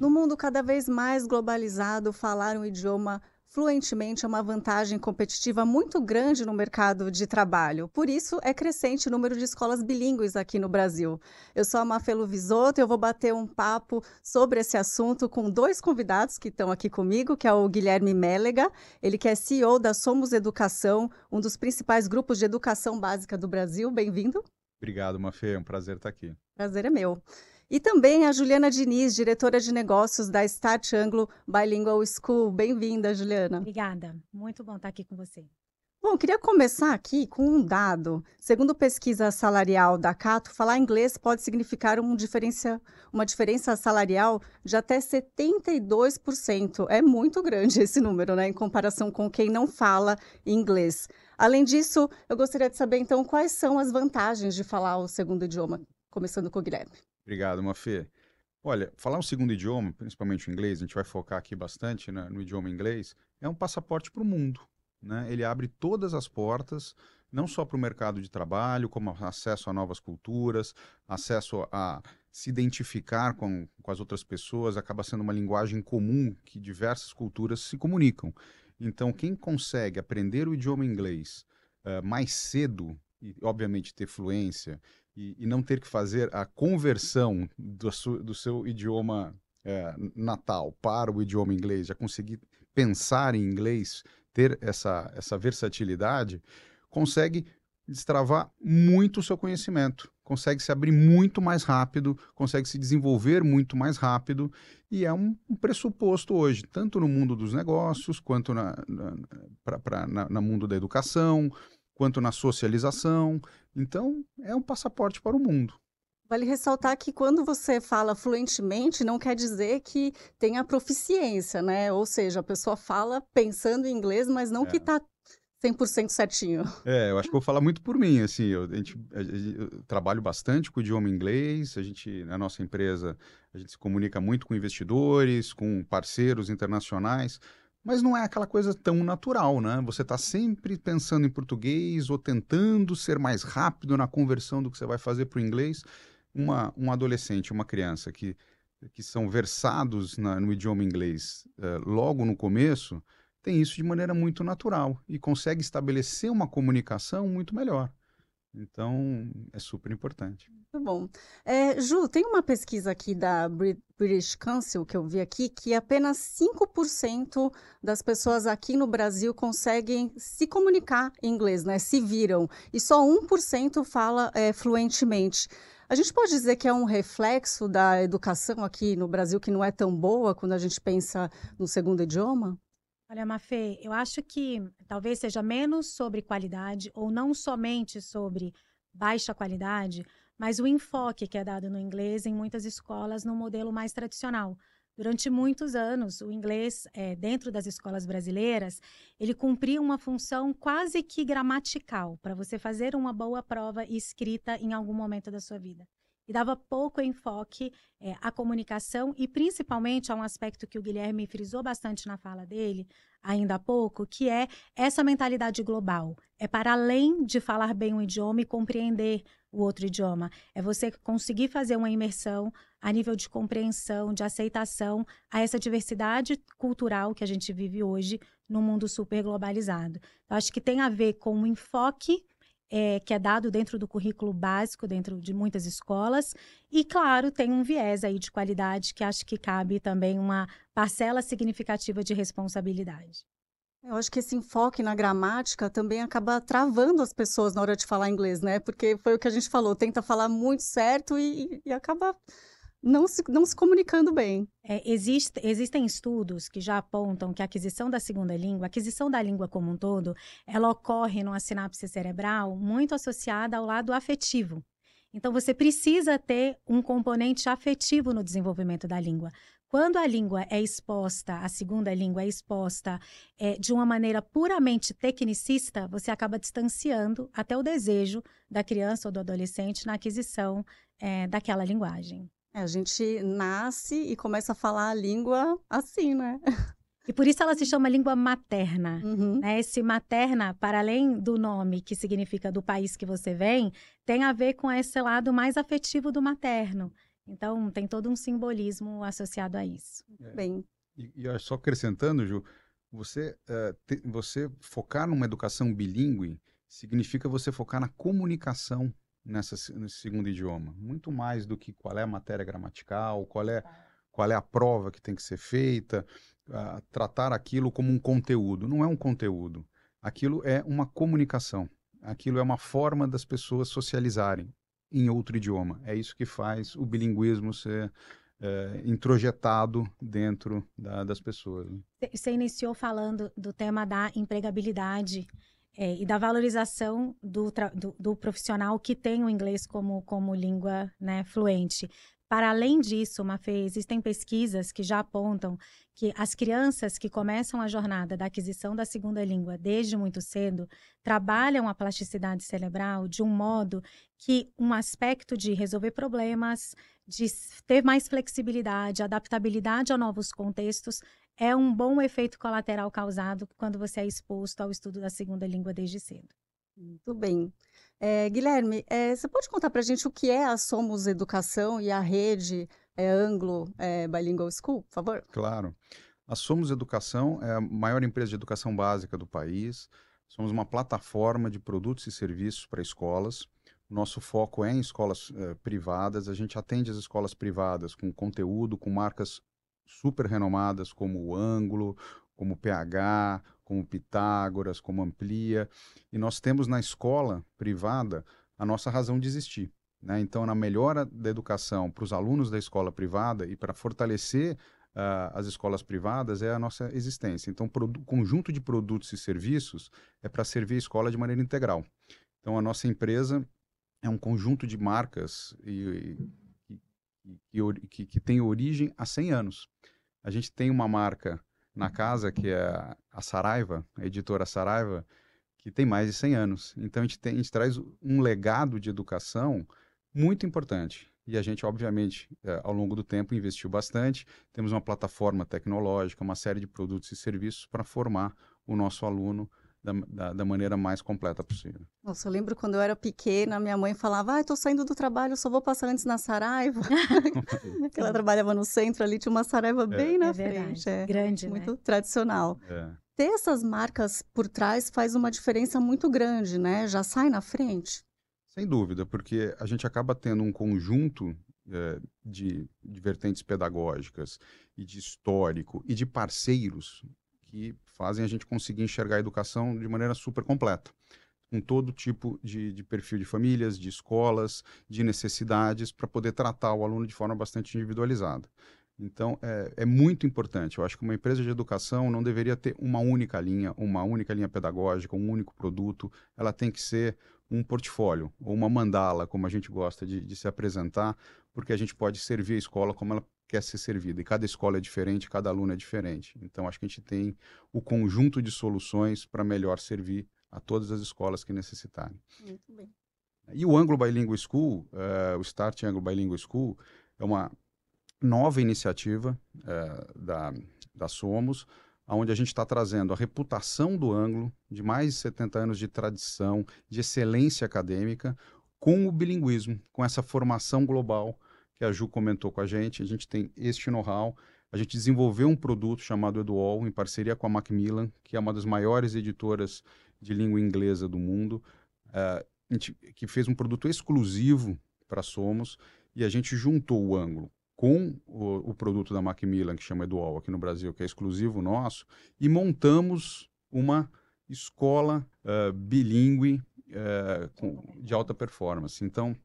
No mundo cada vez mais globalizado, falar um idioma fluentemente é uma vantagem competitiva muito grande no mercado de trabalho. Por isso, é crescente o número de escolas bilíngues aqui no Brasil. Eu sou a Mafelo Visoto e eu vou bater um papo sobre esse assunto com dois convidados que estão aqui comigo, que é o Guilherme Mélega, ele que é CEO da Somos Educação, um dos principais grupos de educação básica do Brasil. Bem-vindo. Obrigado, Mafê. É um prazer estar aqui. Prazer é meu. E também a Juliana Diniz, diretora de negócios da Start Anglo Bilingual School. Bem-vinda, Juliana. Obrigada. Muito bom estar aqui com você. Bom, queria começar aqui com um dado. Segundo pesquisa salarial da Cato, falar inglês pode significar um diferença, uma diferença salarial de até 72%. É muito grande esse número, né, em comparação com quem não fala inglês. Além disso, eu gostaria de saber então quais são as vantagens de falar o segundo idioma, começando com o Guilherme. Obrigado, Mafê. Olha, falar um segundo idioma, principalmente o inglês, a gente vai focar aqui bastante né, no idioma inglês, é um passaporte para o mundo. Né? Ele abre todas as portas, não só para o mercado de trabalho, como acesso a novas culturas, acesso a se identificar com, com as outras pessoas, acaba sendo uma linguagem comum que diversas culturas se comunicam. Então, quem consegue aprender o idioma inglês uh, mais cedo, e obviamente ter fluência, e, e não ter que fazer a conversão do, su, do seu idioma é, natal para o idioma inglês, já conseguir pensar em inglês, ter essa, essa versatilidade, consegue destravar muito o seu conhecimento, consegue se abrir muito mais rápido, consegue se desenvolver muito mais rápido, e é um, um pressuposto hoje, tanto no mundo dos negócios, quanto na, na, na, no mundo da educação, quanto na socialização. Então, é um passaporte para o mundo. Vale ressaltar que quando você fala fluentemente, não quer dizer que tenha proficiência, né? Ou seja, a pessoa fala pensando em inglês, mas não é. que está 100% certinho. É, eu acho que vou falar muito por mim, assim, eu, a gente, eu trabalho bastante com o idioma inglês, a gente, na nossa empresa, a gente se comunica muito com investidores, com parceiros internacionais, mas não é aquela coisa tão natural, né? Você está sempre pensando em português ou tentando ser mais rápido na conversão do que você vai fazer para o inglês. Uma, um adolescente, uma criança que, que são versados na, no idioma inglês uh, logo no começo, tem isso de maneira muito natural e consegue estabelecer uma comunicação muito melhor. Então, é super importante. Muito bom. É, Ju, tem uma pesquisa aqui da British Council que eu vi aqui que apenas 5% das pessoas aqui no Brasil conseguem se comunicar em inglês, né? Se viram. E só 1% fala é, fluentemente. A gente pode dizer que é um reflexo da educação aqui no Brasil que não é tão boa quando a gente pensa no segundo idioma? Olha, Mafê, eu acho que talvez seja menos sobre qualidade ou não somente sobre baixa qualidade, mas o enfoque que é dado no inglês em muitas escolas no modelo mais tradicional. Durante muitos anos, o inglês, é, dentro das escolas brasileiras, ele cumpria uma função quase que gramatical para você fazer uma boa prova escrita em algum momento da sua vida e dava pouco enfoque é, à comunicação e principalmente a um aspecto que o Guilherme frisou bastante na fala dele, ainda há pouco, que é essa mentalidade global. É para além de falar bem um idioma e compreender o outro idioma. É você conseguir fazer uma imersão a nível de compreensão, de aceitação a essa diversidade cultural que a gente vive hoje no mundo super globalizado. Eu acho que tem a ver com o enfoque é, que é dado dentro do currículo básico, dentro de muitas escolas. E, claro, tem um viés aí de qualidade que acho que cabe também uma parcela significativa de responsabilidade. Eu acho que esse enfoque na gramática também acaba travando as pessoas na hora de falar inglês, né? Porque foi o que a gente falou, tenta falar muito certo e, e acaba não se, não se comunicando bem. É, existe, existem estudos que já apontam que a aquisição da segunda língua, a aquisição da língua como um todo, ela ocorre numa sinapse cerebral muito associada ao lado afetivo. Então, você precisa ter um componente afetivo no desenvolvimento da língua. Quando a língua é exposta, a segunda língua é exposta é, de uma maneira puramente tecnicista, você acaba distanciando até o desejo da criança ou do adolescente na aquisição é, daquela linguagem. É, a gente nasce e começa a falar a língua assim, né? E por isso ela se chama língua materna. Uhum. Né? Esse materna, para além do nome que significa do país que você vem, tem a ver com esse lado mais afetivo do materno. Então, tem todo um simbolismo associado a isso. É. Bem. E, e só acrescentando, Ju, você, uh, te, você focar numa educação bilíngue significa você focar na comunicação nessa, nesse segundo idioma. Muito mais do que qual é a matéria gramatical, qual é, qual é a prova que tem que ser feita, uh, tratar aquilo como um conteúdo. Não é um conteúdo. Aquilo é uma comunicação. Aquilo é uma forma das pessoas socializarem em outro idioma. É isso que faz o bilinguismo ser é, introjetado dentro da, das pessoas. Né? Você iniciou falando do tema da empregabilidade é, e da valorização do, do, do, profissional que tem o inglês como, como língua né, fluente. Para além disso, Mafê, existem pesquisas que já apontam que as crianças que começam a jornada da aquisição da segunda língua desde muito cedo trabalham a plasticidade cerebral de um modo que um aspecto de resolver problemas, de ter mais flexibilidade, adaptabilidade a novos contextos, é um bom efeito colateral causado quando você é exposto ao estudo da segunda língua desde cedo. Muito bem. É, Guilherme, é, você pode contar para a gente o que é a Somos Educação e a rede é, Anglo é, Bilingual School, por favor? Claro. A Somos Educação é a maior empresa de educação básica do país. Somos uma plataforma de produtos e serviços para escolas. Nosso foco é em escolas privadas. A gente atende as escolas privadas com conteúdo, com marcas super renomadas como o Ângulo, como o PH, como Pitágoras, como Amplia. E nós temos na escola privada a nossa razão de existir. Né? Então, na melhora da educação para os alunos da escola privada e para fortalecer uh, as escolas privadas é a nossa existência. Então, o conjunto de produtos e serviços é para servir a escola de maneira integral. Então, a nossa empresa é um conjunto de marcas e, e, e, que, que tem origem há 100 anos. A gente tem uma marca na casa, que é a Saraiva, a editora Saraiva, que tem mais de 100 anos. Então a gente, tem, a gente traz um legado de educação muito importante. E a gente, obviamente, é, ao longo do tempo, investiu bastante. Temos uma plataforma tecnológica, uma série de produtos e serviços para formar o nosso aluno da, da, da, maneira mais completa possível. Nossa, eu lembro quando eu era pequena, minha mãe falava, ah, estou saindo do trabalho, só vou passar antes na Saraiva. ela trabalhava no centro ali, tinha uma Saraiva é. bem na é frente. É, Grande, Muito né? tradicional. É. Ter essas marcas por trás faz uma diferença muito grande, né? Já sai na frente. Sem dúvida, porque a gente acaba tendo um conjunto é, de, de vertentes pedagógicas e de histórico e de parceiros que fazem a gente conseguir enxergar a educação de maneira super completa, com todo tipo de, de perfil de famílias, de escolas, de necessidades, para poder tratar o aluno de forma bastante individualizada. Então, é, é, muito importante. Eu acho que uma empresa de educação não deveria ter uma única linha, uma única linha pedagógica, um único produto. Ela tem que ser um portfólio ou uma mandala, como a gente gosta de, de se apresentar, porque a gente pode servir a escola como ela quer ser servida. E cada escola é diferente, cada aluno é diferente. Então, acho que a gente tem o conjunto de soluções para melhor servir a todas as escolas que necessitarem. Muito bem. E o Anglo Bilingual School, uh, o Start Anglo Bilingual School, é uma nova iniciativa uh, da, da Somos, onde a gente está trazendo a reputação do Anglo, de mais de 70 anos de tradição, de excelência acadêmica, com o bilinguismo, com essa formação global que a Ju comentou com a gente. A gente tem este know-how. A gente desenvolveu um produto chamado Eduol, em parceria com a Macmillan, que é uma das maiores editoras de língua inglesa do mundo, uh, gente, que fez um produto exclusivo para Somos, e a gente juntou o ângulo com o, o, produto da Macmillan, que chama Eduol aqui no Brasil, que é exclusivo nosso, e montamos uma escola uh, bilíngue uh, de alta performance. Então,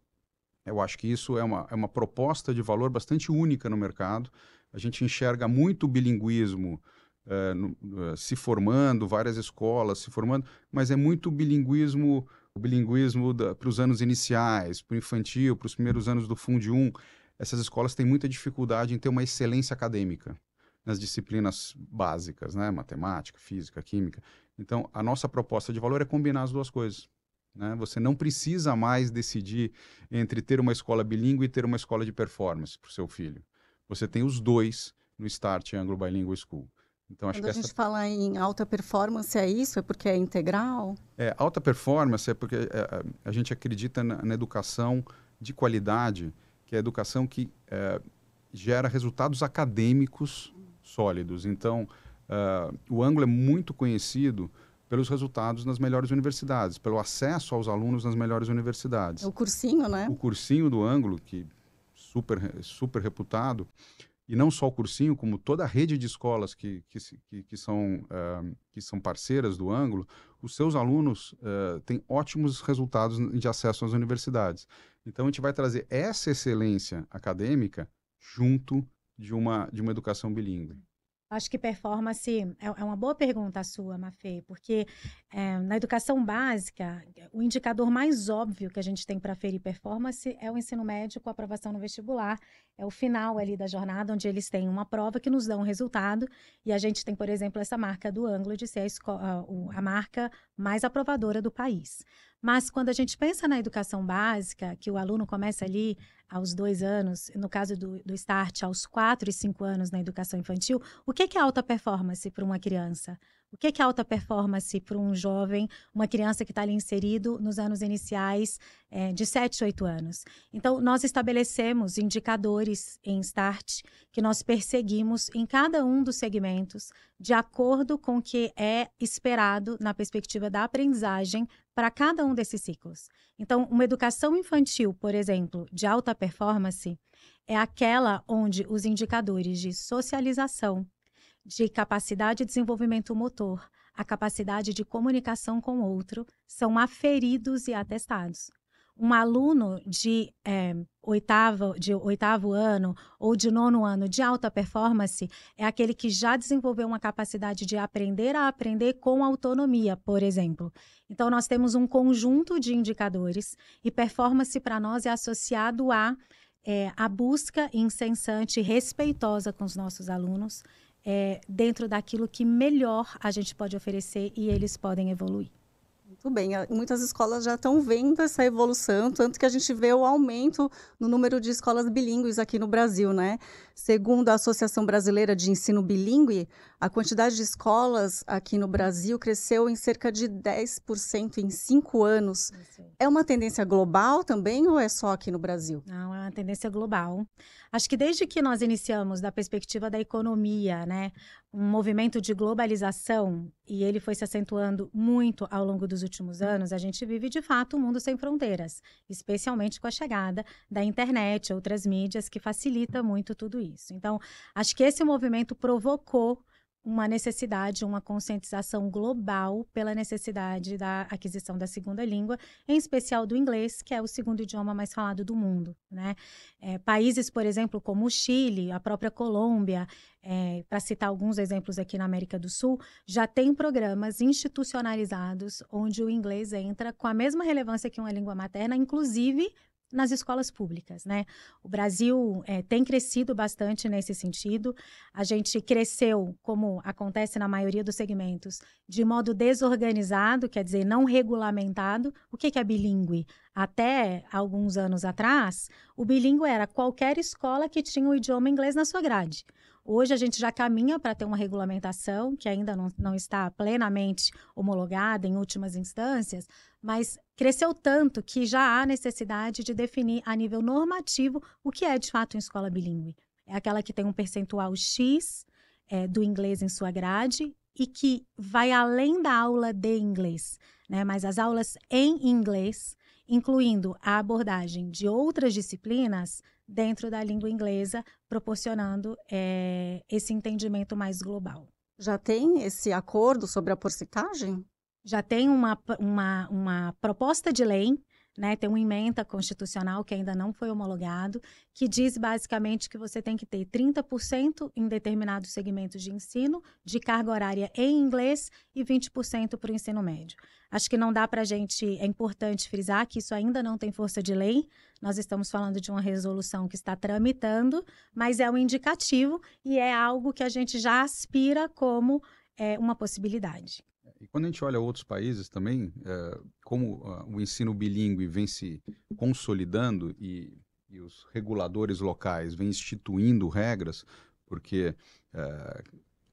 eu acho que isso é uma, é uma proposta de valor bastante única no mercado. A gente enxerga muito o bilinguismo é, no, é, se formando, várias escolas se formando, mas é muito bilinguismo, o bilinguismo para os anos iniciais, para o infantil, para os primeiros anos do Fundo 1. Essas escolas têm muita dificuldade em ter uma excelência acadêmica nas disciplinas básicas, né? matemática, física, química. Então, a nossa proposta de valor é combinar as duas coisas. Né? Você não precisa mais decidir entre ter uma escola bilíngue e ter uma escola de performance para o seu filho. Você tem os dois no Start Anglo Bilingual School. Então, acho Quando a essa... gente fala em alta performance, é isso? É porque é integral? É, alta performance é porque é, é, a gente acredita na, na educação de qualidade que é a educação que é, gera resultados acadêmicos sólidos. Então, uh, o ângulo é muito conhecido pelos resultados nas melhores universidades, pelo acesso aos alunos nas melhores universidades. O cursinho, né? O cursinho do ângulo, que super super reputado, e não só o cursinho, como toda a rede de escolas que, que, que, que são, uh, que são parceiras do ângulo, os seus alunos uh, têm ótimos resultados de acesso às universidades. Então, a gente vai trazer essa excelência acadêmica junto de uma, de uma educação bilíngue. Acho que performance é, é uma boa pergunta a sua, Mafê, porque é, na educação básica, o indicador mais óbvio que a gente tem para ferir performance é o ensino médio com aprovação no vestibular. É o final ali da jornada, onde eles têm uma prova que nos dá um resultado. E a gente tem, por exemplo, essa marca do ângulo de ser a, a, a marca mais aprovadora do país. Mas quando a gente pensa na educação básica, que o aluno começa ali aos dois anos, no caso do, do START, aos quatro e cinco anos na educação infantil, o que é alta performance para uma criança? O que é alta performance para um jovem, uma criança que está ali inserido nos anos iniciais é, de 7, 8 anos? Então, nós estabelecemos indicadores em START que nós perseguimos em cada um dos segmentos, de acordo com o que é esperado na perspectiva da aprendizagem para cada um desses ciclos. Então, uma educação infantil, por exemplo, de alta performance, é aquela onde os indicadores de socialização, de capacidade de desenvolvimento motor, a capacidade de comunicação com outro, são aferidos e atestados. Um aluno de, é, oitavo, de oitavo ano ou de nono ano de alta performance é aquele que já desenvolveu uma capacidade de aprender a aprender com autonomia, por exemplo. Então, nós temos um conjunto de indicadores e performance para nós é associado a é, a busca incessante respeitosa com os nossos alunos, é, dentro daquilo que melhor a gente pode oferecer e eles podem evoluir. Muito bem, muitas escolas já estão vendo essa evolução, tanto que a gente vê o aumento no número de escolas bilíngues aqui no Brasil, né? Segundo a Associação Brasileira de Ensino Bilíngue, a quantidade de escolas aqui no Brasil cresceu em cerca de 10% em cinco anos. É uma tendência global também ou é só aqui no Brasil? Não, é uma tendência global. Acho que desde que nós iniciamos da perspectiva da economia, né, um movimento de globalização, e ele foi se acentuando muito ao longo dos últimos anos, a gente vive de fato um mundo sem fronteiras, especialmente com a chegada da internet, outras mídias que facilita muito tudo isso. Então, acho que esse movimento provocou uma necessidade, uma conscientização global pela necessidade da aquisição da segunda língua, em especial do inglês, que é o segundo idioma mais falado do mundo. Né? É, países, por exemplo, como o Chile, a própria Colômbia, é, para citar alguns exemplos aqui na América do Sul, já tem programas institucionalizados onde o inglês entra com a mesma relevância que uma língua materna, inclusive nas escolas públicas, né? O Brasil é, tem crescido bastante nesse sentido. A gente cresceu, como acontece na maioria dos segmentos, de modo desorganizado, quer dizer, não regulamentado. O que, que é bilíngue? Até alguns anos atrás, o bilíngue era qualquer escola que tinha o idioma inglês na sua grade. Hoje a gente já caminha para ter uma regulamentação que ainda não, não está plenamente homologada em últimas instâncias, mas cresceu tanto que já há necessidade de definir a nível normativo o que é de fato uma escola bilíngue. É aquela que tem um percentual X é, do inglês em sua grade e que vai além da aula de inglês, né? mas as aulas em inglês, incluindo a abordagem de outras disciplinas, dentro da língua inglesa, proporcionando é, esse entendimento mais global. Já tem esse acordo sobre a porcentagem? Já tem uma, uma, uma proposta de lei né, tem uma emenda constitucional que ainda não foi homologado, que diz basicamente que você tem que ter 30% em determinados segmentos de ensino, de carga horária em inglês e 20% para o ensino médio. Acho que não dá para a gente, é importante frisar que isso ainda não tem força de lei, nós estamos falando de uma resolução que está tramitando, mas é um indicativo e é algo que a gente já aspira como é, uma possibilidade. E quando a gente olha outros países também, é, como uh, o ensino bilíngue vem se consolidando e, e, os reguladores locais vêm instituindo regras, porque é,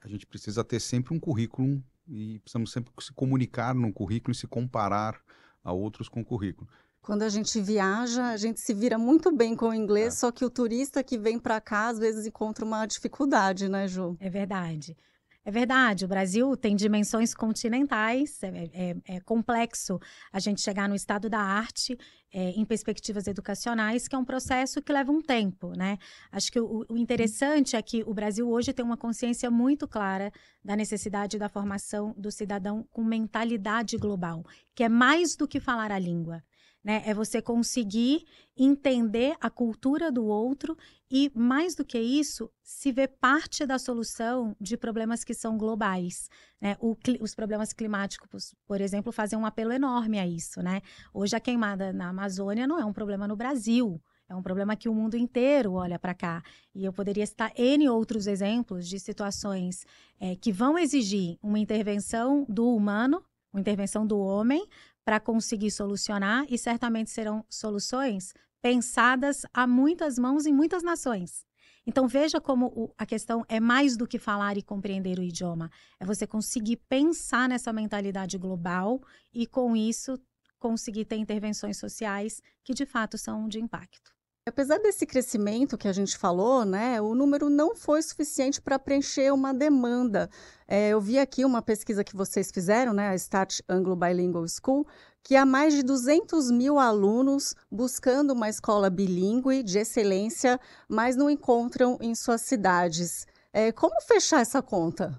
a gente precisa ter sempre um currículo e precisamos sempre se comunicar no currículo e se comparar a outros com o currículo. Quando a gente viaja, a gente se vira muito bem com o inglês, É. só que o turista que vem para cá às vezes encontra uma dificuldade, né, Ju? É verdade. É verdade, o Brasil tem dimensões continentais, é, é- é complexo a gente chegar no estado da arte é, em perspectivas educacionais, que é um processo que leva um tempo, né? Acho que o, o interessante é que o Brasil hoje tem uma consciência muito clara da necessidade da formação do cidadão com mentalidade global, que é mais do que falar a língua. Né? É você conseguir entender a cultura do outro e, mais do que isso, se ver parte da solução de problemas que são globais. Né? O os problemas climáticos, por exemplo, fazem um apelo enorme a isso. Né? Hoje, a queimada na Amazônia não é um problema no Brasil. É um problema que o mundo inteiro olha para cá. E eu poderia citar N outros exemplos de situações eh, que vão exigir uma intervenção do humano, uma intervenção do homem, para conseguir solucionar, e certamente serão soluções pensadas a muitas mãos em muitas nações. Então veja como o- a questão é mais do que falar e compreender o idioma, é você conseguir pensar nessa mentalidade global e com isso conseguir ter intervenções sociais que de fato são de impacto. Apesar desse crescimento que a gente falou, né, o número não foi suficiente para preencher uma demanda. É, eu vi aqui uma pesquisa que vocês fizeram, né, a Start Anglo Bilingual School, que há mais de 200 mil alunos buscando uma escola bilíngue de excelência, mas não encontram em suas cidades. É, como fechar essa conta?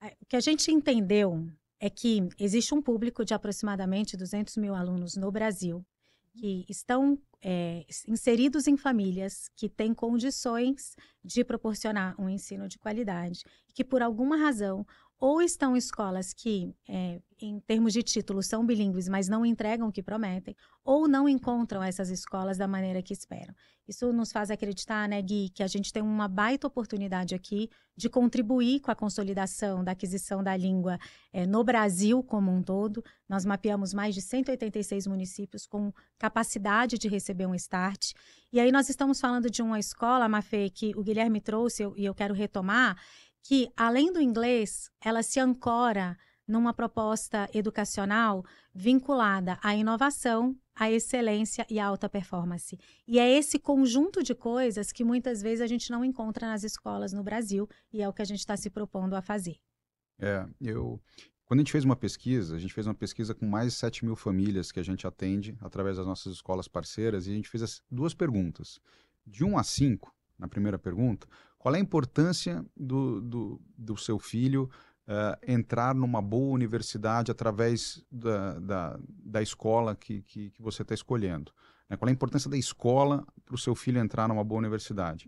É, O que a gente entendeu é que existe um público de aproximadamente 200 mil alunos no Brasil que estão é, inseridos em famílias que têm condições de proporcionar um ensino de qualidade, que por alguma razão ou estão escolas que, é, em termos de título, são bilíngues, mas não entregam o que prometem, ou não encontram essas escolas da maneira que esperam. Isso nos faz acreditar, né, Gui, que a gente tem uma baita oportunidade aqui de contribuir com a consolidação da aquisição da língua eh, no Brasil como um todo. Nós mapeamos mais de 186 municípios com capacidade de receber um start. E aí nós estamos falando de uma escola, Mafê, que o Guilherme trouxe eu- e eu quero retomar, que além do inglês, ela se ancora numa proposta educacional vinculada à inovação, à excelência e à alta performance. E é esse conjunto de coisas que muitas vezes a gente não encontra nas escolas no Brasil e é o que a gente está se propondo a fazer. É, eu. Quando a gente fez uma pesquisa, a gente fez uma pesquisa com mais de 7 mil famílias que a gente atende através das nossas escolas parceiras, e a gente fez as duas perguntas. De 1 a 5, na primeira pergunta, qual é a importância do, do, do seu filho eh, entrar numa boa universidade através da, da, da escola que, que, que você está escolhendo? Né? Qual é a importância da escola para o seu filho entrar numa boa universidade?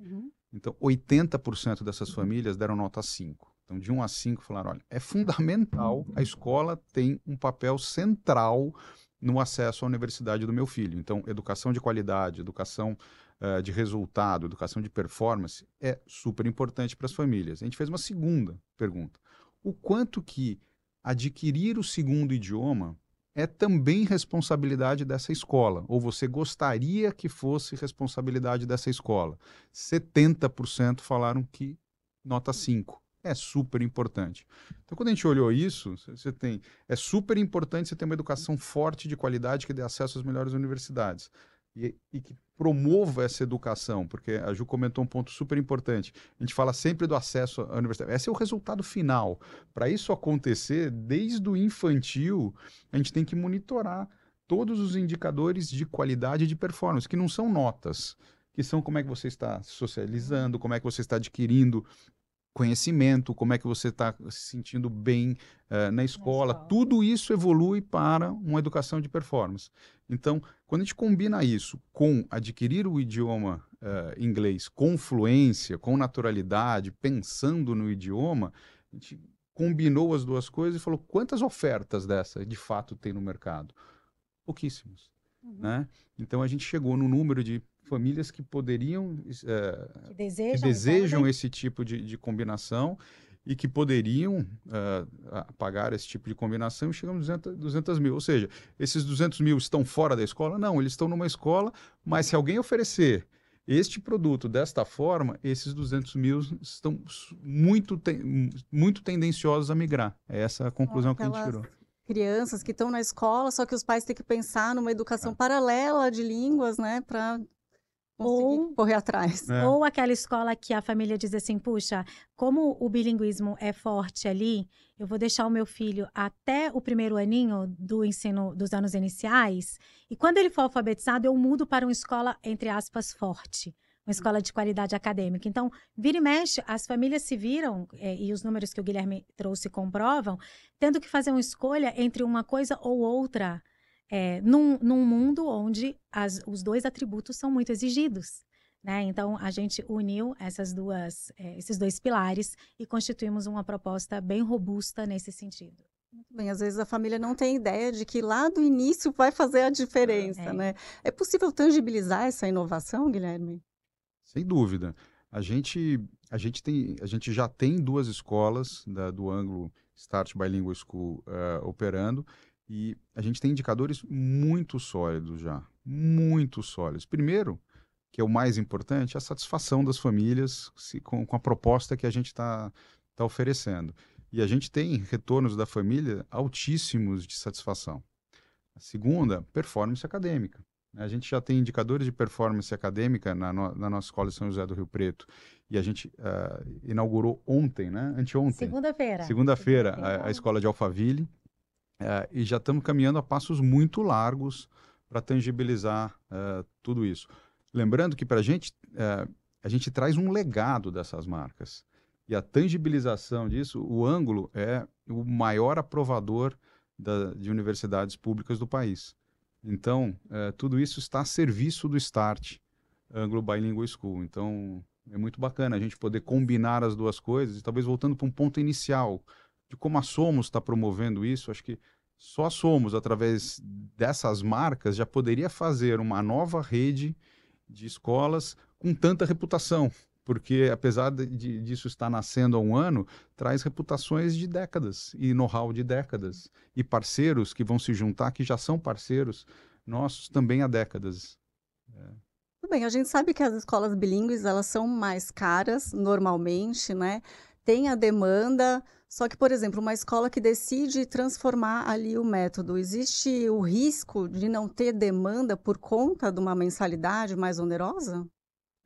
Então, 80% dessas famílias deram nota 5. Então, de 1 a 5, falaram: olha, é fundamental, a escola tem um papel central no acesso à universidade do meu filho. Então, educação de qualidade, educação eh, de resultado, educação de performance é super importante para as famílias. A gente fez uma segunda pergunta: o quanto que adquirir o segundo idioma é também responsabilidade dessa escola, ou você gostaria que fosse responsabilidade dessa escola? 70% falaram que nota 5 é super importante. Então, quando a gente olhou isso, você tem é super importante você ter uma educação forte de qualidade que dê acesso às melhores universidades e, e que promova essa educação, porque a Ju comentou um ponto super importante. A gente fala sempre do acesso à universidade. Esse é o resultado final. Para isso acontecer, desde o infantil, a gente tem que monitorar todos os indicadores de qualidade e de performance, que não são notas, que são como é que você está socializando, como é que você está adquirindo conhecimento, como é que você está se sentindo bem uh, na, escola. escola. Tudo isso evolui para uma educação de performance. Então, quando a gente combina isso com adquirir o idioma uh, inglês com fluência, com naturalidade, pensando no idioma, a gente combinou as duas coisas e falou quantas ofertas dessa de fato tem no mercado? Pouquíssimas. Uhum. Né? Então, a gente chegou no número de famílias que poderiam uh, que desejam, que desejam esse tipo de, de, combinação e que poderiam uh, pagar esse tipo de combinação e chegamos a 200, 200 mil. Ou seja, esses 200 mil estão fora da escola? Não, eles estão numa escola, mas se alguém oferecer este produto desta forma, esses 200 mil estão muito, muito tendenciosos a migrar. É essa a conclusão aquelas, que a gente tirou. crianças que estão na escola, só que os pais têm que pensar numa educação é. paralela de línguas, né, para ou correr atrás. É. Ou aquela escola que a família diz assim: puxa, como o bilinguismo é forte ali, eu vou deixar o meu filho até o primeiro aninho do ensino dos anos iniciais, e quando ele for alfabetizado, eu mudo para uma escola, entre aspas, forte. Uma escola de qualidade acadêmica. Então, vira e mexe, as famílias se viram, é, e os números que o Guilherme trouxe comprovam, tendo que fazer uma escolha entre uma coisa ou outra é, num, num mundo onde as, os dois atributos são muito exigidos. Né? Então, a gente uniu essas duas, é, esses dois pilares e constituímos uma proposta bem robusta nesse sentido. Muito bem, às vezes a família não tem ideia de que lá do início vai fazer a diferença, é. né? É possível tangibilizar essa inovação, Guilherme? Sem dúvida. A gente, a gente, tem, a gente já tem duas escolas da, do Anglo Start Bilingual School uh, operando e a gente tem indicadores muito sólidos já, muito sólidos. Primeiro, que é o mais importante, a satisfação das famílias se, com, com, a proposta que a gente está tá oferecendo. E a gente tem retornos da família altíssimos de satisfação. A segunda, performance acadêmica. A gente já tem indicadores de performance acadêmica na, no, na nossa escola de São José do Rio Preto. E a gente uh, inaugurou ontem, né? Anteontem. Segunda-feira. Segunda-feira, Segunda a, a, escola de Alphaville. É, e já estamos caminhando a passos muito largos para tangibilizar é, tudo isso. Lembrando que para a gente, é, a gente traz um legado dessas marcas. E a tangibilização disso, o ângulo é o maior aprovador da, de universidades públicas do país. Então, é, tudo isso está a serviço do START, Anglo Bilingual School. Então, é muito bacana a gente poder combinar as duas coisas, e talvez voltando para um ponto inicial, de como a Somos está promovendo isso, acho que só a Somos, através dessas marcas, já poderia fazer uma nova rede de escolas com tanta reputação, porque apesar de, disso estar nascendo há um ano, traz reputações de décadas e know-how de décadas e parceiros que vão se juntar, que já são parceiros nossos também há décadas. É. Tudo bem, a gente sabe que as escolas bilíngues elas são mais caras normalmente, né? Tem a demanda, só que, por exemplo, uma escola que decide transformar ali o método, existe o risco de não ter demanda por conta de uma mensalidade mais onerosa?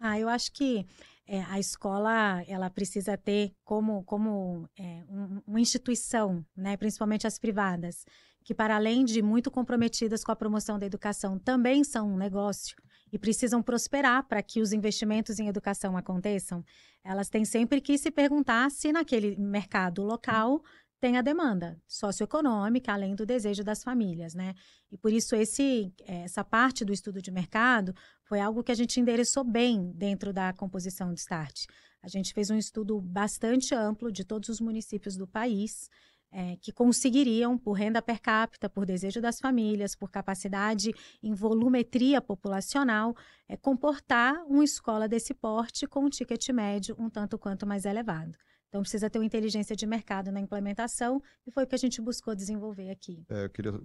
Ah, eu acho que é, a escola ela precisa ter como, como é, um, uma instituição, né, principalmente as privadas, que para além de muito comprometidas com a promoção da educação, também são um negócio e precisam prosperar para que os investimentos em educação aconteçam, elas têm sempre que se perguntar se naquele mercado local tem a demanda socioeconômica, além do desejo das famílias, né? E por isso esse, essa parte do estudo de mercado foi algo que a gente endereçou bem dentro da composição de Start. A gente fez um estudo bastante amplo de todos os municípios do país, é, que conseguiriam, por renda per capita, por desejo das famílias, por capacidade em volumetria populacional, é, comportar uma escola desse porte com um ticket médio um tanto quanto mais elevado. Então, precisa ter uma inteligência de mercado na implementação, e foi o que a gente buscou desenvolver aqui. É, eu queria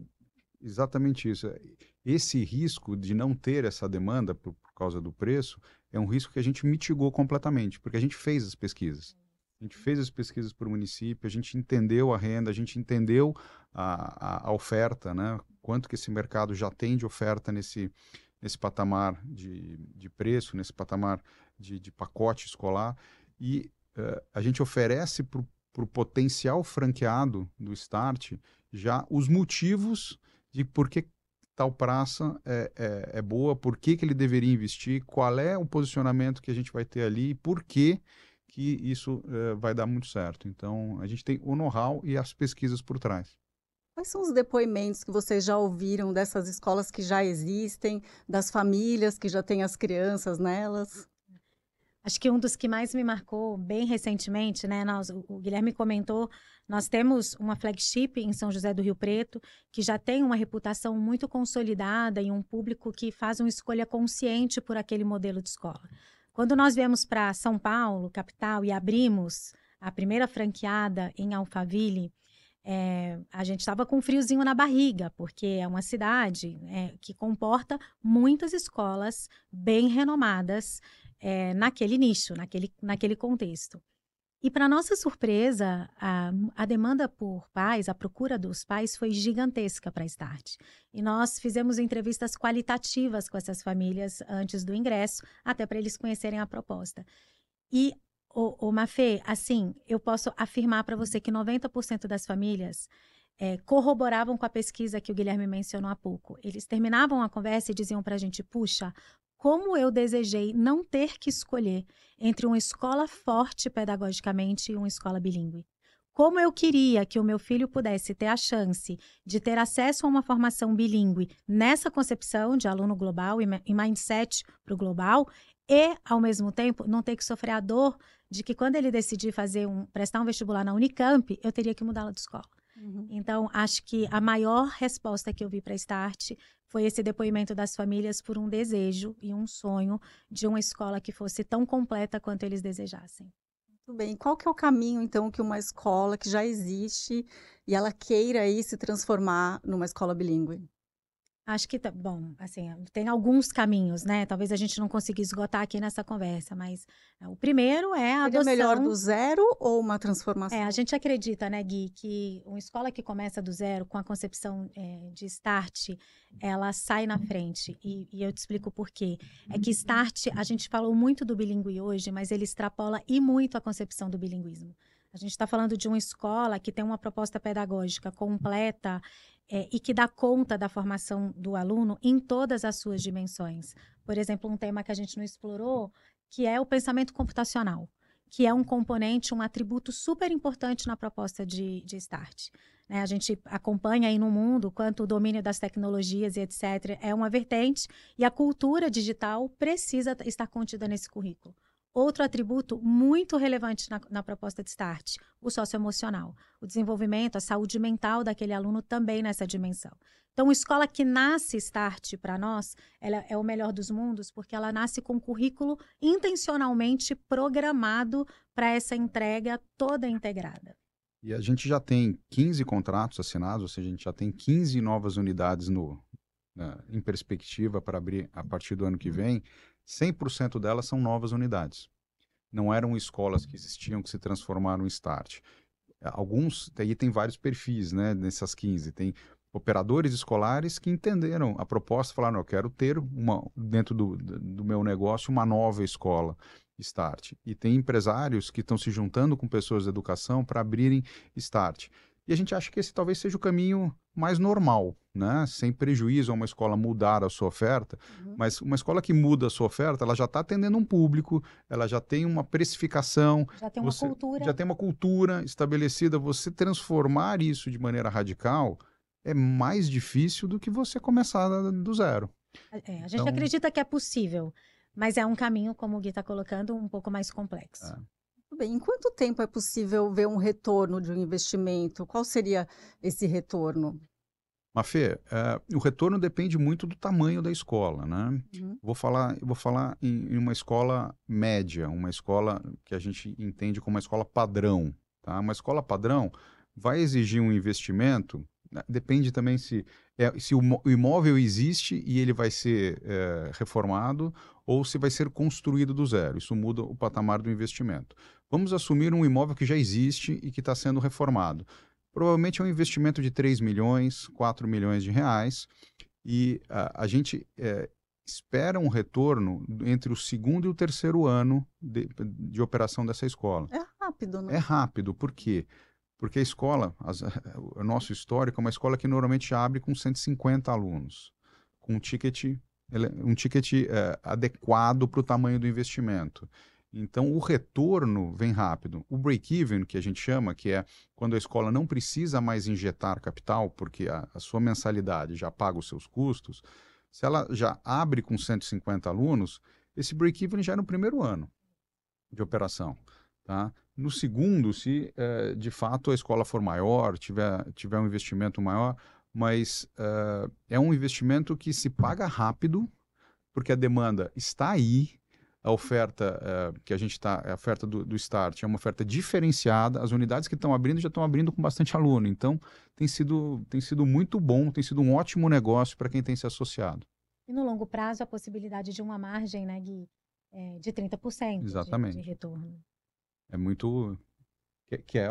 exatamente isso. Esse risco de não ter essa demanda por, por causa do preço é um risco que a gente mitigou completamente, porque a gente fez as pesquisas. A gente fez as pesquisas por município, a gente entendeu a renda, a gente entendeu a, a, a, oferta, né? quanto que esse mercado já tem de oferta nesse, nesse patamar de, de preço, nesse patamar de, de pacote escolar. E uh, a gente oferece para o potencial franqueado do Start já os motivos de por que tal praça é, é, é boa, por que, que ele deveria investir, qual é o posicionamento que a gente vai ter ali, por que que isso uh, vai dar muito certo. Então, a gente tem o know-how e as pesquisas por trás. Quais são os depoimentos que vocês já ouviram dessas escolas que já existem, das famílias que já têm as crianças nelas? Acho que um dos que mais me marcou bem recentemente, né? Nós, o Guilherme comentou, nós temos uma flagship em São José do Rio Preto que já tem uma reputação muito consolidada e um público que faz uma escolha consciente por aquele modelo de escola. Quando nós viemos para São Paulo, capital, e abrimos a primeira franqueada em Alphaville, é, a gente estava com um friozinho na barriga, porque é uma cidade é, que comporta muitas escolas bem renomadas é, naquele nicho, naquele, naquele contexto. E para nossa surpresa, a, a, demanda por pais, a procura dos pais foi gigantesca para Start. E nós fizemos entrevistas qualitativas com essas famílias antes do ingresso, até para eles conhecerem a proposta. E, o, o Mafê, assim, eu posso afirmar para você que 90% das famílias é, corroboravam com a pesquisa que o Guilherme mencionou há pouco. Eles terminavam a conversa e diziam para a gente: puxa, como eu desejei não ter que escolher entre uma escola forte pedagogicamente e uma escola bilíngue. Como eu queria que o meu filho pudesse ter a chance de ter acesso a uma formação bilíngue nessa concepção de aluno global e mindset para o global, e, ao mesmo tempo, não ter que sofrer a dor de que quando ele decidir fazer um, prestar um vestibular na Unicamp, eu teria que mudá-lo de escola. Uhum. Então, acho que a maior resposta que eu vi para Start foi esse depoimento das famílias por um desejo e um sonho de uma escola que fosse tão completa quanto eles desejassem. Muito bem. Qual que é o caminho, então, que uma escola que já existe e ela queira aí se transformar numa escola bilíngue? Acho que, tá, bom, assim, tem alguns caminhos, né? Talvez a gente não consiga esgotar aqui nessa conversa, mas é, o primeiro é a Seria adoção... melhor do zero ou uma transformação? É, a gente acredita, né, Gui, que uma escola que começa do zero, com a concepção é, de start, ela sai na frente. E, e, eu te explico por quê. É que start, a gente falou muito do bilíngue hoje, mas ele extrapola e muito a concepção do bilinguismo. A gente está falando de uma escola que tem uma proposta pedagógica completa é, e que dá conta da formação do aluno em todas as suas dimensões. Por exemplo, um tema que a gente não explorou, que é o pensamento computacional, que é um componente, um atributo super importante na proposta de, de START. Né? A gente acompanha aí no mundo quanto o domínio das tecnologias e etc. é uma vertente, e a cultura digital precisa estar contida nesse currículo. Outro atributo muito relevante na, na, proposta de START, o socioemocional. O desenvolvimento, a saúde mental daquele aluno também nessa dimensão. Então, a escola que nasce START para nós, ela é o melhor dos mundos, porque ela nasce com um currículo intencionalmente programado para essa entrega toda integrada. E a gente já tem 15 contratos assinados, ou seja, a gente já tem 15 novas unidades no, na, em perspectiva para abrir a partir do ano que vem. 100% delas são novas unidades. Não eram escolas que existiam que se transformaram em start. Alguns, aí tem vários perfis, né, nessas 15. Tem operadores escolares que entenderam a proposta falaram, eu quero ter uma, dentro do, do meu negócio uma nova escola Start. E tem empresários que estão se juntando com pessoas de educação para abrirem Start. E a gente acha que esse talvez seja o caminho mais normal, né? Sem prejuízo a uma escola mudar a sua oferta, uhum. mas uma escola que muda a sua oferta, ela já está atendendo um público, ela já tem uma precificação, já tem uma você, cultura, já tem uma cultura estabelecida. Você transformar isso de maneira radical é mais difícil do que você começar do zero. É, a gente então... acredita que é possível, mas é um caminho, como o Gui está colocando, um pouco mais complexo. É. Bem, em quanto tempo é possível ver um retorno de um investimento? Qual seria esse retorno? Mafê, é, o retorno depende muito do tamanho da escola, né? Uhum. Vou falar, vou falar em, em, uma escola média, uma escola que a gente entende como uma escola padrão, tá? Uma escola padrão vai exigir um investimento, né? depende também se, é, se o, o, imóvel existe e ele vai ser é, reformado ou se vai ser construído do zero. Isso muda o patamar do investimento. Vamos assumir um imóvel que já existe e que está sendo reformado. Provavelmente é um investimento de 3 milhões, 4 milhões de reais, e a, a gente é, espera um retorno entre o segundo e o terceiro ano de, de operação dessa escola. É rápido, né? É rápido, por quê? Porque a escola, as, o nosso histórico é uma escola que normalmente abre com 150 alunos, com um ticket, um ticket é, adequado para o tamanho do investimento. Então, o retorno vem rápido. O break-even, que a gente chama, que é quando a escola não precisa mais injetar capital, porque a, a sua mensalidade já paga os seus custos, se ela já abre com 150 alunos, esse break-even já é no primeiro ano de operação. Tá? No segundo, se é, de fato a escola for maior, tiver, tiver um investimento maior, mas é, é um investimento que se paga rápido, porque a demanda está aí, a oferta uh, que a gente está, a oferta do, do, Start é uma oferta diferenciada. As unidades que estão abrindo já estão abrindo com bastante aluno. Então, tem sido, tem sido muito bom, tem sido um ótimo negócio para quem tem se associado. E no longo prazo, a possibilidade de uma margem, né, Gui, é, de 30% Exatamente. De, de retorno. é muito que, que é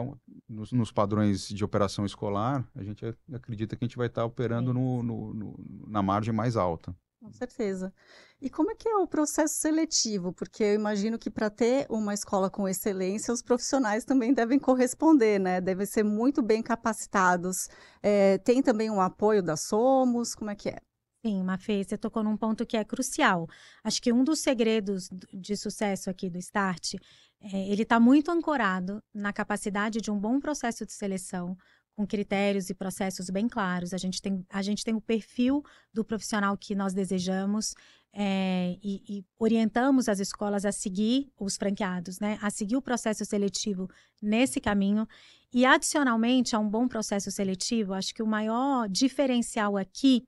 nos, nos, padrões de operação escolar, a gente acredita que a gente vai estar operando no, no, no, na margem mais alta. Com certeza. E como é que é o processo seletivo? Porque eu imagino que para ter uma escola com excelência, os profissionais também devem corresponder, né? Devem ser muito bem capacitados. É, tem também um apoio da Somos? Como é que é? Sim, Mafê, você tocou num ponto que é crucial. Acho que um dos segredos de sucesso aqui do Start, é, ele está muito ancorado na capacidade de um bom processo de seleção, com critérios e processos bem claros. A gente tem, a gente tem o perfil do profissional que nós desejamos é, e, e, orientamos as escolas a seguir os franqueados, né? A seguir o processo seletivo nesse caminho. E, adicionalmente, a um bom processo seletivo, acho que o maior diferencial aqui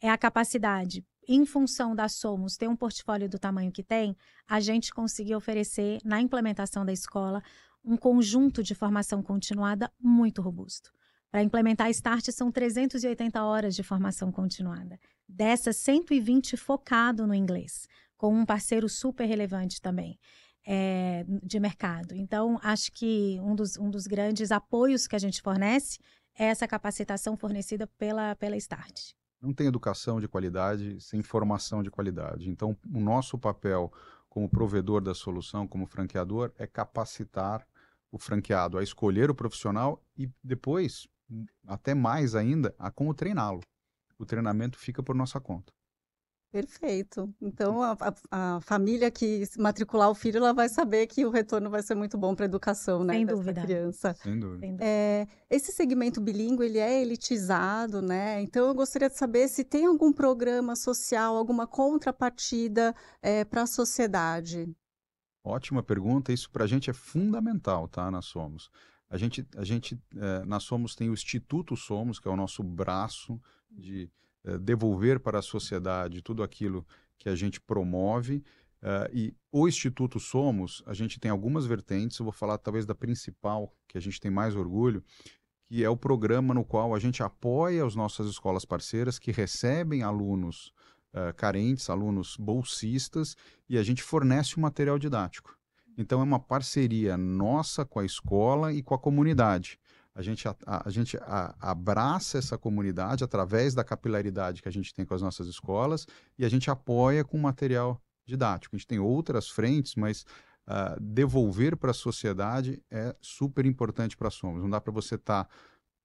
é a capacidade, em função da Somos ter um portfólio do tamanho que tem, a gente conseguir oferecer na implementação da escola um conjunto de formação continuada muito robusto. Para implementar a Start são 380 horas de formação continuada. Dessas, 120 focado no inglês, com um parceiro super relevante também é, de mercado. Então, acho que um dos, um dos grandes apoios que a gente fornece é essa capacitação fornecida pela, pela Start. Não tem educação de qualidade sem formação de qualidade. Então, o nosso papel como provedor da solução, como franqueador, é capacitar o franqueado a escolher o profissional e depois até mais ainda, a como treiná-lo. O treinamento fica por nossa conta. Perfeito. Então, a, a, a, família que matricular o filho, ela vai saber que o retorno vai ser muito bom para a educação, né, Sem dúvida. criança. Sem dúvida. É, esse segmento bilíngue, ele é elitizado, né? Então, eu gostaria de saber se tem algum programa social, alguma contrapartida é, para a sociedade. Ótima pergunta. Isso para a gente é fundamental, tá? Nós somos. A gente, a gente é, nós somos, tem o Instituto Somos, que é o nosso braço de é, devolver para a sociedade tudo aquilo que a gente promove. Uh, e o Instituto Somos, a gente tem algumas vertentes, eu vou falar talvez da principal, que a gente tem mais orgulho, que é o programa no qual a gente apoia as nossas escolas parceiras que recebem alunos uh, carentes, alunos bolsistas, e a gente fornece o material didático. Então, é uma parceria nossa com a escola e com a comunidade. A gente, a, a gente a, abraça essa comunidade através da capilaridade que a gente tem com as nossas escolas e a gente apoia com material didático. A gente tem outras frentes, mas uh, devolver para a sociedade é super importante para a Somos. Não dá para você tá,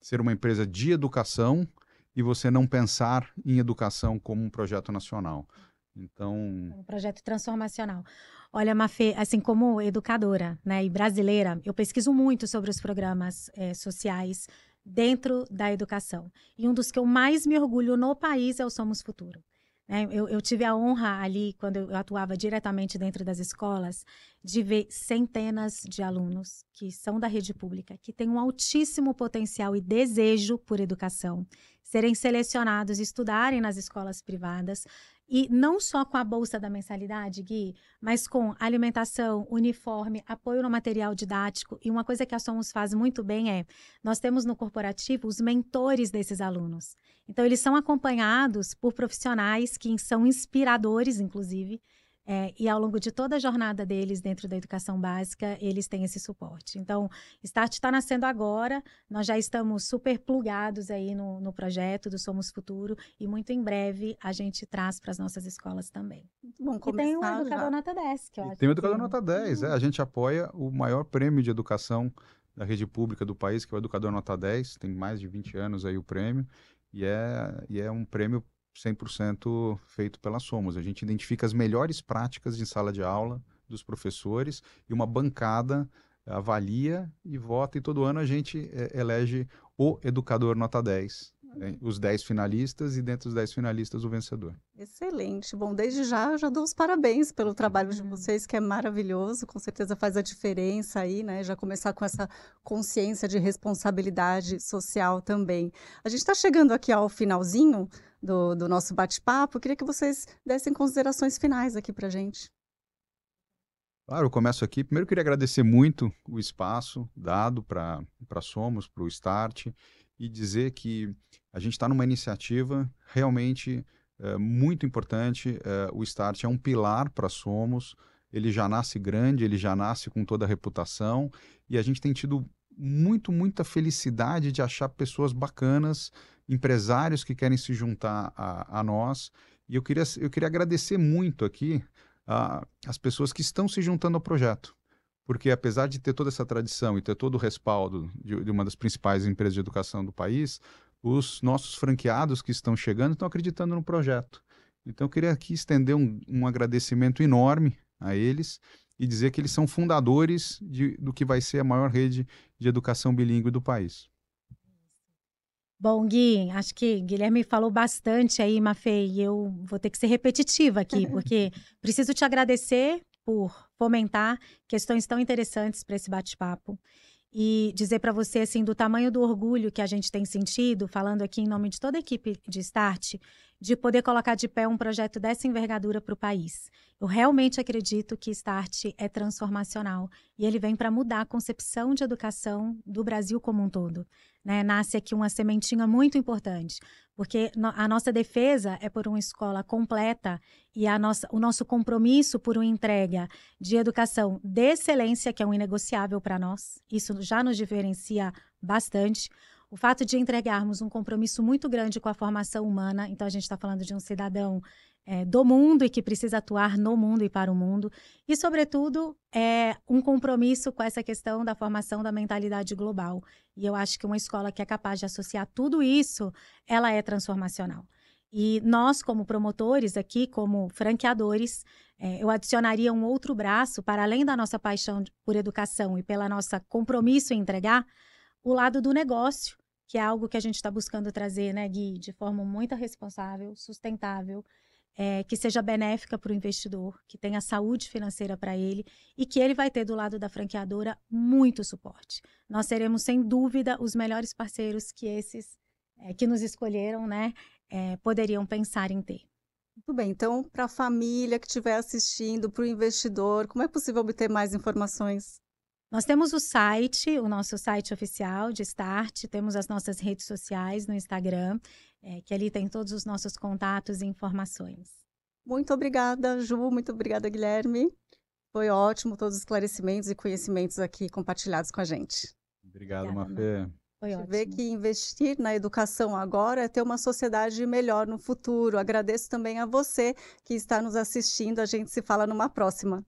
ser uma empresa de educação e você não pensar em educação como um projeto nacional. Então. Um projeto transformacional. Olha, Mafê, assim como educadora né, e brasileira, eu pesquiso muito sobre os programas é, sociais dentro da educação. E um dos que eu mais me orgulho no país é o Somos Futuro. É, eu, eu, tive a honra ali, quando eu atuava diretamente dentro das escolas, de ver centenas de alunos que são da rede pública, que têm um altíssimo potencial e desejo por educação, serem selecionados, estudarem nas escolas privadas e não só com a bolsa da mensalidade, Gui, mas com alimentação, uniforme, apoio no material didático. E uma coisa que a Somos faz muito bem é: nós temos no corporativo os mentores desses alunos. Então, eles são acompanhados por profissionais que são inspiradores, inclusive, é, e ao longo de toda a jornada deles dentro da educação básica, eles têm esse suporte. Então, Start está nascendo agora, nós já estamos super plugados aí no, no projeto do Somos Futuro e muito em breve a gente traz para as nossas escolas também. Bom, e tem o Educador já. Nota 10, que eu acho. Tem o Educador Nota 10, é, a gente apoia o maior prêmio de educação da rede pública do país, que é o Educador Nota 10, tem mais de 20 anos aí o prêmio, e é, e é um prêmio 100% feito pela Somos. A gente identifica as melhores práticas de sala de aula dos professores e uma bancada avalia e vota e todo ano a gente é, elege o educador nota 10 né? os 10 finalistas e dentro dos 10 finalistas o vencedor. Excelente. Bom, desde já eu já dou os parabéns pelo trabalho de vocês, que é maravilhoso, com certeza faz a diferença aí, né? Já começar com essa consciência de responsabilidade social também. A gente está chegando aqui ao finalzinho do, do nosso bate-papo, queria que vocês dessem considerações finais aqui para gente. Claro, eu começo aqui. Primeiro, queria agradecer muito o espaço dado para Somos, para o Start, e dizer que a gente está numa iniciativa realmente é, muito importante. É, o Start é um pilar para Somos. ele já nasce grande, ele já nasce com toda a reputação, e a gente tem tido muito, muita felicidade de achar pessoas bacanas, empresários que querem se juntar a, a nós. E eu queria, eu queria agradecer muito aqui uh, as pessoas que estão se juntando ao projeto. Porque apesar de ter toda essa tradição e ter todo o respaldo de, de uma das principais empresas de educação do país, os nossos franqueados que estão chegando estão acreditando no projeto. Então eu queria aqui estender um, um agradecimento enorme a eles e dizer que eles são fundadores de, do que vai ser a maior rede de educação bilíngue do país. Bom, Gui, acho que Guilherme falou bastante aí, Mafê, e eu vou ter que ser repetitiva aqui, porque preciso te agradecer por fomentar questões tão interessantes para esse bate-papo e dizer para você assim do tamanho do orgulho que a gente tem sentido, falando aqui em nome de toda a equipe de Start, de poder colocar de pé um projeto dessa envergadura para o país. Eu realmente acredito que Start é transformacional e ele vem para mudar a concepção de educação do Brasil como um todo. Né? Nasce aqui uma sementinha muito importante, porque a nossa defesa é por uma escola completa e a nossa, o nosso compromisso por uma entrega de educação de excelência, que é um inegociável para nós, isso já nos diferencia bastante. O fato de entregarmos um compromisso muito grande com a formação humana, então a gente está falando de um cidadão é, do mundo e que precisa atuar no mundo e para o mundo, e, sobretudo, é um compromisso com essa questão da formação da mentalidade global. E eu acho que uma escola que é capaz de associar tudo isso, ela é transformacional. E nós, como promotores aqui, como franqueadores, é, eu adicionaria um outro braço, para além da nossa paixão por educação e pela nossa compromisso em entregar, o lado do negócio, que é algo que a gente está buscando trazer, né, Gui, de forma muito responsável, sustentável, é, que seja benéfica para o investidor, que tenha saúde financeira para ele e que ele vai ter do lado da franqueadora muito suporte. Nós seremos, sem dúvida, os melhores parceiros que esses é, que nos escolheram, né, é, poderiam pensar em ter. Muito bem, então, para a família que estiver assistindo, para o investidor, como é possível obter mais informações? Nós temos o site, o nosso site oficial de Start, temos as nossas redes sociais no Instagram, é, que ali tem todos os nossos contatos e informações. Muito obrigada, Ju, muito obrigada, Guilherme. Foi ótimo todos os esclarecimentos e conhecimentos aqui compartilhados com a gente. Obrigado, Mafê. Foi ótimo. Ver que investir na educação agora é ter uma sociedade melhor no futuro. Agradeço também a você que está nos assistindo. A gente se fala numa próxima.